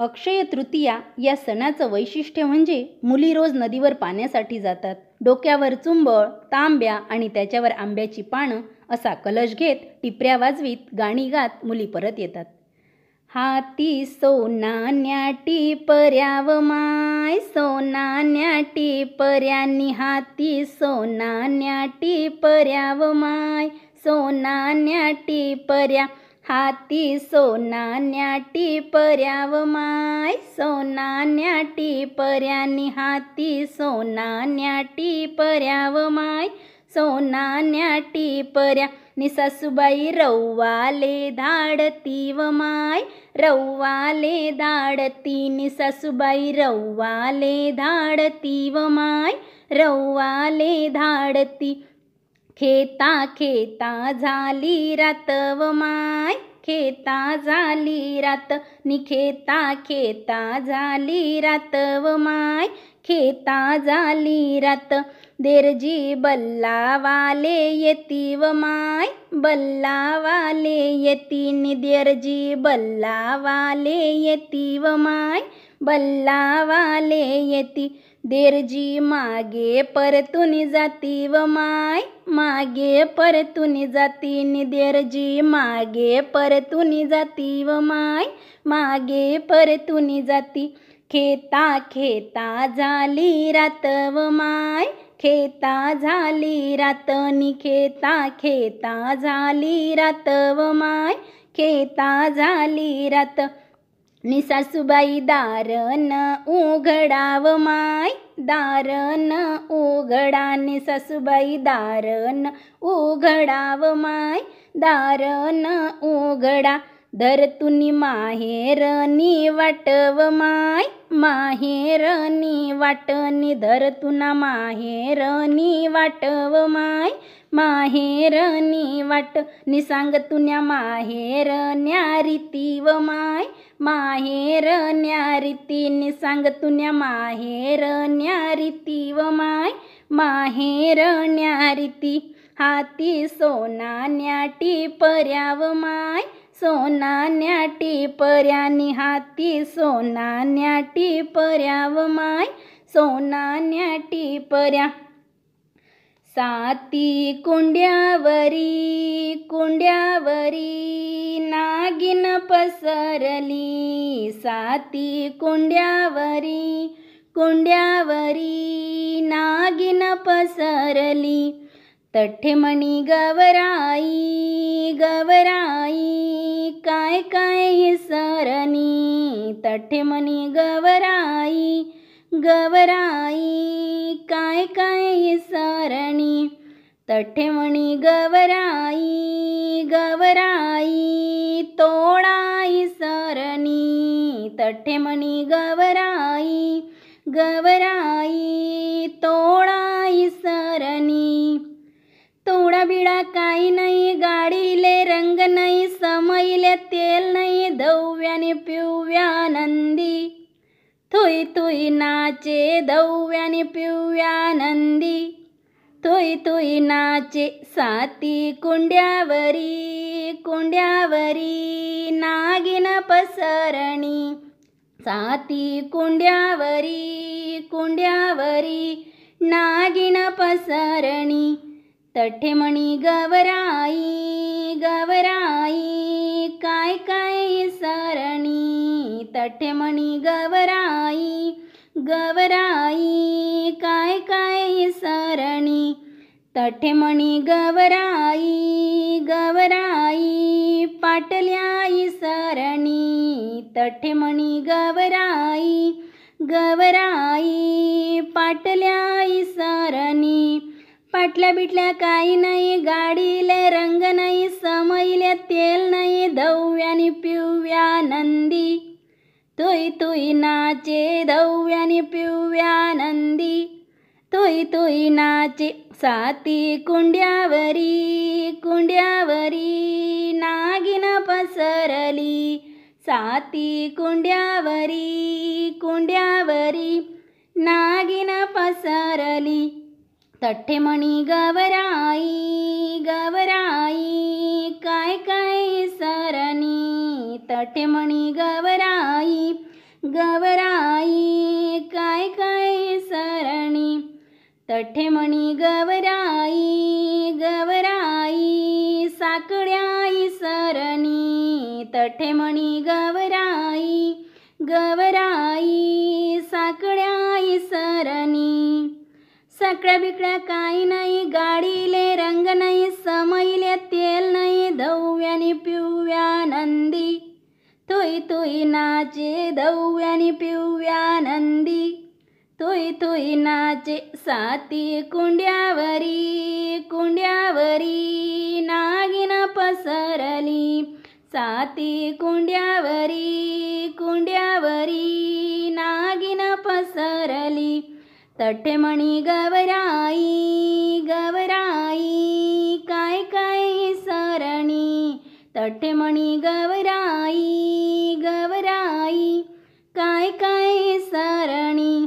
अक्षय तृतीया या सणाचं वैशिष्ट्य म्हणजे मुली रोज नदीवर पाण्यासाठी जातात. डोक्यावर चुंबळ तांब्या आणि त्याच्यावर आंब्याची पानं असा कलश घेत टिपऱ्या वाजवीत गाणी गात मुली परत येतात. हाती सोनान्या टिपर्याव माय सोनान्या टिपर्यांनी हाती सोनान्या टिपर्याव माय सोनान्या टिपर्या हाती सोनान्या टिपर्याव माय. सोनान्या पर्यानी हाती सोनान्या टिपर्याव माय. सोनान्या नि निसासुबाई रव्वाले धाडती व माय. रव्वाले धाडती निसासुबाई रव्वाले धाडती व माय. रव्वाले धाडती खेता खेता झाली रात व माय. खेता झाली रात निखेता खेता झाली रात. व माय खेता झाली रात देरजी बल्लावाले येती. व माय बल्लावाले येती निदेरजी बल्लावाले येती. व माय बल्लावाले येती. देरजी मागे परतून जाती व माय मागे परतून जाती निदेरजी मागे परतून जाती व माय मागे परतून जाती. खेता खेता झाली रात व माय खेता झाली रात नि खेता खेता झाली रात व माय खेता झाली रात निसासुबाई दारन उघडाव माय दारन उघडा. निसासुबाई दारन उघडाव माय दारन उघडा. धरतुनी माहेरनी वाटव माय माहेरनी वाटनी. धरतुना माहेरनी वाटव माय माहेरनी वाट निसांग तुन्या माहेर न्यारीती व माय माहेर न्यारीती निसांग तुन्या माहेर न्यारीती व माय माहेर न्यारीती हाती सोना न्याटी पर्याव माय सोना न्याटी पर्यानी हाती सोना न्याटी व माय सोना न्याटी पर्या. साती कुंड्यावरी कुंड्यावरी नागिन पसरली. साती कुंड्यावरी कुंड्यावरी नागिन पसरली. तठ्ठेमणी गवराई गवराई काय काय सरणी? तठ्ठेमणी गवराई गवराई. काय काय सरणी? तठ्ठेमणी गवराई गवराई. तोडाई सरणी. तठ्ठेमणी गवराई गवराई. रंग नाही समईले तेल नाही धव्याने पिवव्या नंदी. थुई थुई नाचे दव्याने पिवव्या नंदी. थुई नाचे साती कुंड्यावरी कुंड्यावरी नागिन पसरणी. साती कुंड्यावरी कुंड्यावरी नागिन पसरणी. तठेमणी गवराई गवराई काय काय सरणी तठेमणी गवराई गवराई काय काय सरणी तठेमणी गवराई गवराई पाटल्याई सरणी तठेमणी गवराई गवराई पाटल्याई सरणी पाटल्या बिटल्या काही नाही गाडीले रंग नाही समईले तेल नाही धव्यानी पिवव्या नंदी. तुई तुई नाचे धव्यानी पिवव्या नंदी. तुई तुई नाचे साती कुंड्यावरी कुंड्यावरी नागिन पसरली. साती कुंड्यावरी कुंड्यावरी नागिन पसरली. तठ्ठेमणी गवराई गवराई काय काय सरणी? तठेमणी गवराई गवराई काय काय सरणी? तठ्ठेमणी गवराई गवराई साकड्याई सरणी. तठ्ठेमणी गवराई गवराई सकडा बिकड्या काही नाही. गाडीले रंग नाही समईले तेल नाही. धव्यानी पिवव्या नंदी तुई तुई नाचे. धव्यानी पिवव्या नंदी तुई तुई नाचे. साती कुंड्यावरी कुंड्यावरी नागिन पसरली. साती कुंड्यावरी तठे गवराई गवराई काय काय सरणी? तठे गवराई गवराई काय काय सरणी?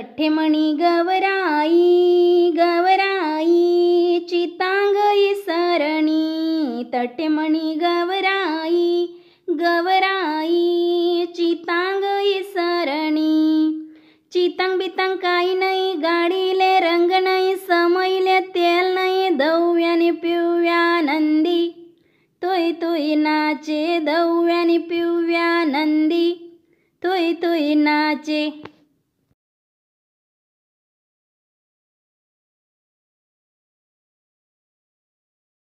तठे गवराई गवराई चितांगई सरणी. तठे गवराई गवराई चितांग काही नाही गाडीले रंग नाही समयले तेल नाही दव्याने पिवव्या नंदी. तोय तुई नाचे दव्याने पिवव्या नंदी. तोय तुई नाचे